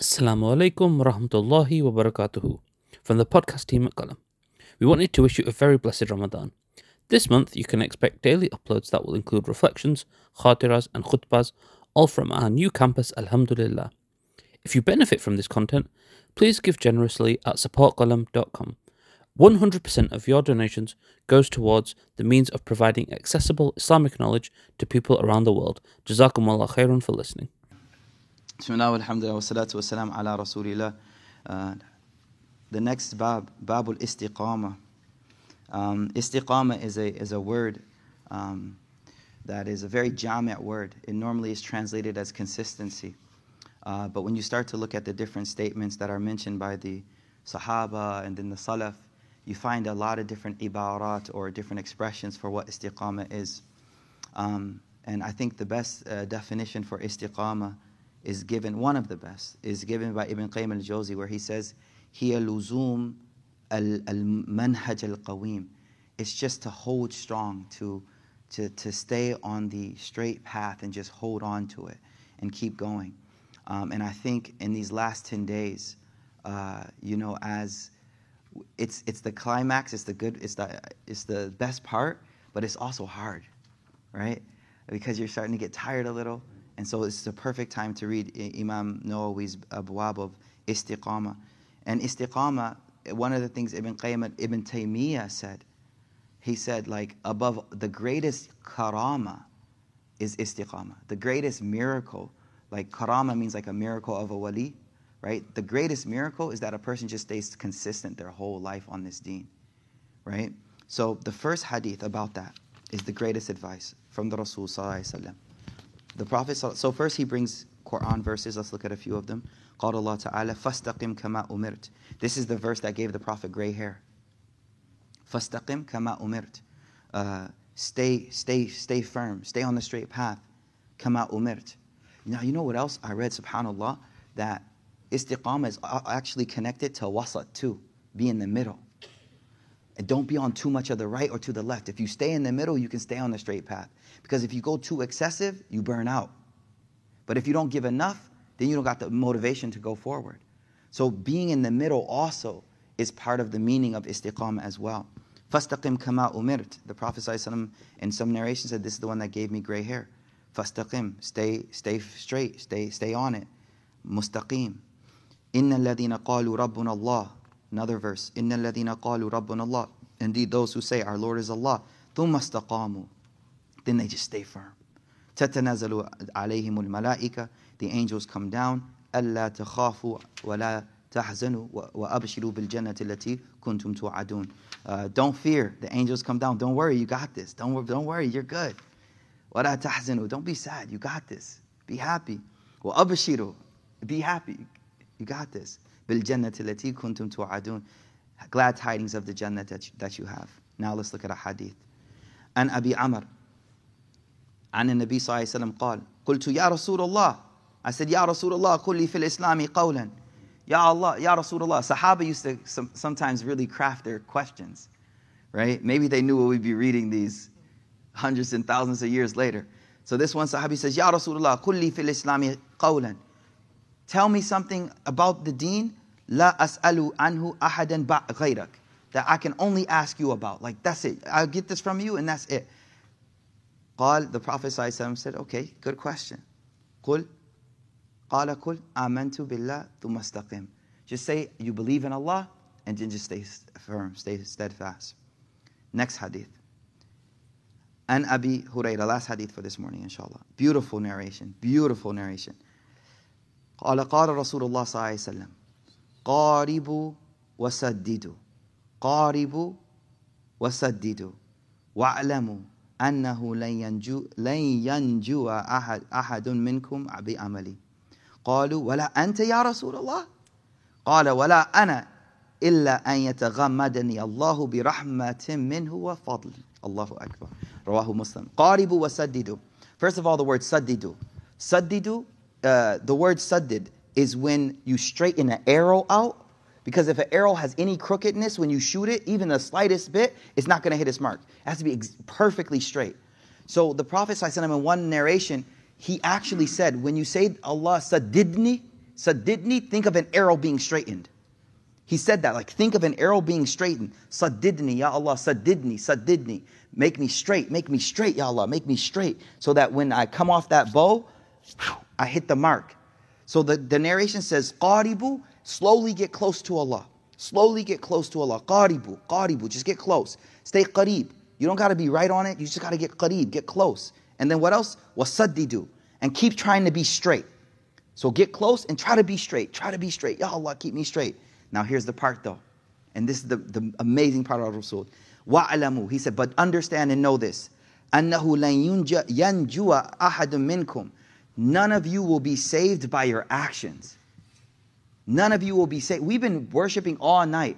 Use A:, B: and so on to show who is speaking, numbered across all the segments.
A: Assalamu alaikum wa rahmatullahi wa from the podcast team at Qalam. We wanted to wish you a very blessed Ramadan. This month you can expect daily uploads that will include reflections, khatiras and khutbahs, all from our new campus Alhamdulillah. If you benefit from this content, please give generously at supportqalam.com. 100% of your donations goes towards the means of providing accessible Islamic knowledge to people around the world. Jazakumullah khairan for listening.
B: Wa salatu wa salam ala rasulillah. Uh, the next bab, babul istiqama. Um, istiqama is a, is a word um, that is a very jami' word. It normally is translated as consistency. Uh, but when you start to look at the different statements that are mentioned by the Sahaba and then the Salaf, you find a lot of different ibarat or different expressions for what istiqama is. Um, and I think the best uh, definition for istiqama is given, one of the best, is given by Ibn Qayyim al Jawzi, where he says, Hiya luzum al manhaj al qawim. It's just to hold strong, to, to, to stay on the straight path and just hold on to it and keep going. Um, and I think in these last 10 days, uh, you know, as it's, it's the climax, it's the good, it's the, it's the best part, but it's also hard, right? Because you're starting to get tired a little and so it's the perfect time to read Imam Nawawi's Abwab of Istiqama. And Istiqama, one of the things Ibn Qayyim Ibn Taymiyyah said, he said, like, above the greatest karama is istiqama. The greatest miracle, like karama means like a miracle of a wali, right? The greatest miracle is that a person just stays consistent their whole life on this deen, right? So the first hadith about that is the greatest advice from the Rasul sallallahu alaihi wasallam. The Prophet, so first he brings Quran verses. Let's look at a few of them. قال الله تعالى فاستقم كما أمرت. This is the verse that gave the Prophet gray hair. فاستقم كما أمرت. Uh, stay, stay, stay firm. Stay on the straight path. كما أمرت. Now you know what else I read? Subhanallah, that istiqamah is actually connected to wasat too. Be in the middle. And don't be on too much of the right or to the left. If you stay in the middle, you can stay on the straight path. Because if you go too excessive, you burn out. But if you don't give enough, then you don't got the motivation to go forward. So being in the middle also is part of the meaning of istiqamah as well. Fastaqim kama umirt. The Prophet ﷺ in some narrations said, This is the one that gave me gray hair. Fastaqim. Stay, stay straight, stay, stay on it. Mustaqim. Inna alladhina qalu rabbuna Allah. Another verse. Inna alladhina qalu rabbuna Allah. Indeed, those who say, Our Lord is Allah. Thumma istaqamu then they just stay firm. تتنزل عليهم الملائكة The angels come down ألا تخافوا ولا تحزنوا وأبشروا بالجنة التي كنتم توعدون uh, Don't fear. The angels come down. Don't worry, you got this. Don't, don't worry, you're good. ولا تحزنوا Don't be sad, you got this. Be happy. وأبشروا Be happy. You got this. بالجنة التي كنتم توعدون Glad tidings of the Jannah that you, that you have. Now let's look at a hadith. عن أبي عمر عن النبي صلى الله عليه وسلم قال قلت يا رسول الله I said يا رسول الله قل لي في الإسلام قولا يا Allah يا رسول الله Sahaba used to some, sometimes really craft their questions right maybe they knew what we'd be reading these hundreds and thousands of years later so this one Sahabi says يا رسول الله قل لي في الإسلام قولا Tell me something about the deen لا أسأل عنه أحدا غيرك that I can only ask you about like that's it I'll get this from you and that's it قال the Prophet ﷺ said, okay, good question. قل قال قل آمنت بالله ثم استقم. Just say you believe in Allah and then just stay firm, stay steadfast. Next hadith. And Abi Huraira, last hadith for this morning, inshallah. Beautiful narration, beautiful narration. قال قال رسول الله صلى الله عليه وسلم قاربوا وسددوا. قاربوا وسددوا. واعلموا أنه لن ينجو, لن ينجو أحد, أحد منكم بعملي. قالوا ولا أنت يا رسول الله؟ قال ولا أنا إلا أن يتغمدني الله برحمة منه وفضل. الله أكبر. رواه مسلم. قاربوا وسددوا. First of all, the word saddidu. Saddidu, uh, the word saddid is when you straighten an arrow out because if an arrow has any crookedness, when you shoot it, even the slightest bit, it's not going to hit its mark. It has to be ex- perfectly straight. So the Prophet ﷺ in one narration, he actually said, when you say Allah sadidni, Sadidni, think of an arrow being straightened. He said that, like, think of an arrow being straightened. Sadidni, Ya Allah, sadidni, sadidni. Make me straight, make me straight, Ya Allah, make me straight. So that when I come off that bow, I hit the mark. So the, the narration says, Qaribu, slowly get close to Allah. Slowly get close to Allah. Qaribu, qaribu, just get close. Stay qarib. You don't got to be right on it. You just got to get qarib, get close. And then what else? Wasaddidu. And keep trying to be straight. So get close and try to be straight. Try to be straight. Ya Allah, keep me straight. Now here's the part though. And this is the, the amazing part of Rasul. Wa'alamu. He said, but understand and know this. أنه لن ينجو أحد منكم. None of you will be saved by your actions. None of you will be saved. We've been worshiping all night.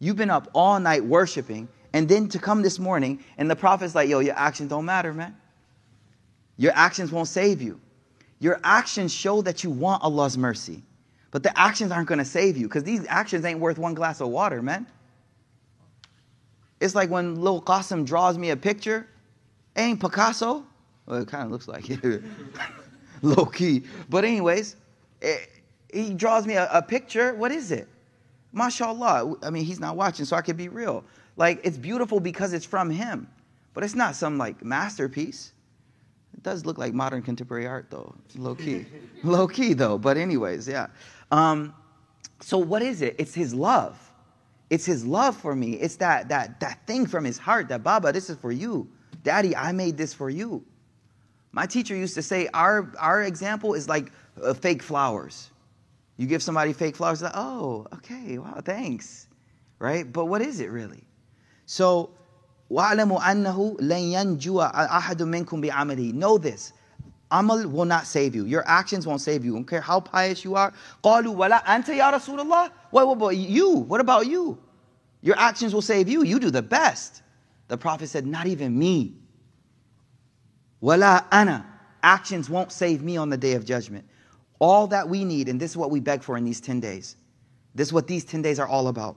B: You've been up all night worshiping, and then to come this morning, and the prophet's like, yo, your actions don't matter, man. Your actions won't save you. Your actions show that you want Allah's mercy. But the actions aren't going to save you because these actions ain't worth one glass of water, man. It's like when Lil Qasim draws me a picture, ain't Picasso. Well, it kind of looks like it, low key. But, anyways, it, eh, he draws me a, a picture. What is it? MashaAllah. I mean, he's not watching, so I can be real. Like, it's beautiful because it's from him, but it's not some like masterpiece. It does look like modern contemporary art, though, low key. low key, though. But, anyways, yeah. Um, so what is it? It's his love. It's his love for me. It's that that that thing from his heart that Baba, this is for you. Daddy, I made this for you. My teacher used to say our our example is like uh, fake flowers. You give somebody fake flowers, like, oh, okay, wow, thanks. Right? But what is it really? So وَاعْلَمُوا أَنَّهُ لَن يَنْجُوَ أَحَدٌ مِّنكُمْ بِعَمَلِهِ Know this. Amal will not save you. Your actions won't save you. I don't care how pious you are. قالوا ولا أنت يا رسول الله. What, what about you? What about you? Your actions will save you. You do the best. The Prophet said, not even me. Wala ana. Actions won't save me on the day of judgment. All that we need, and this is what we beg for in these 10 days. This is what these 10 days are all about.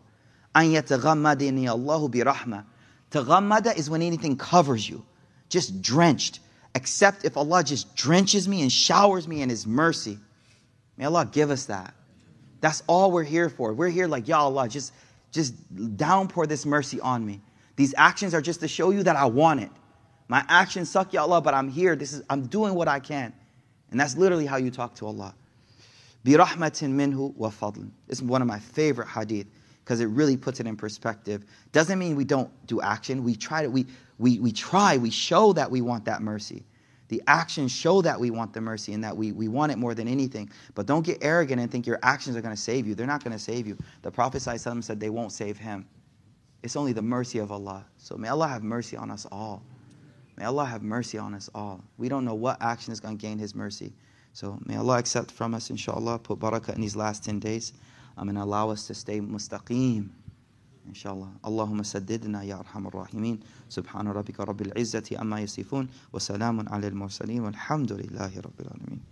B: An yataghammadini Allahu bi rahmah. Taghammada is when anything covers you, just drenched. Except if Allah just drenches me and showers me in His mercy. May Allah give us that. That's all we're here for. We're here like, Ya Allah, just, just downpour this mercy on me. These actions are just to show you that I want it. My actions suck, Ya Allah, but I'm here. This is, I'm doing what I can. And that's literally how you talk to Allah. برحمة منه وفضل. This is one of my favorite hadith because it really puts it in perspective. Doesn't mean we don't do action. We try to, we, we, we try, we show that we want that mercy. The actions show that we want the mercy and that we, we want it more than anything. But don't get arrogant and think your actions are going to save you. They're not going to save you. The Prophet ﷺ said they won't save him. It's only the mercy of Allah. So may Allah have mercy on us all. May Allah have mercy on us all. We don't know what action is going to gain His mercy. So may Allah accept from us, inshallah, put barakah in these last 10 days um, and allow us to stay mustaqim. إن شاء الله اللهم سددنا يا أرحم الراحمين سبحان ربك رب العزة أما يصفون وسلام على المرسلين والحمد لله رب العالمين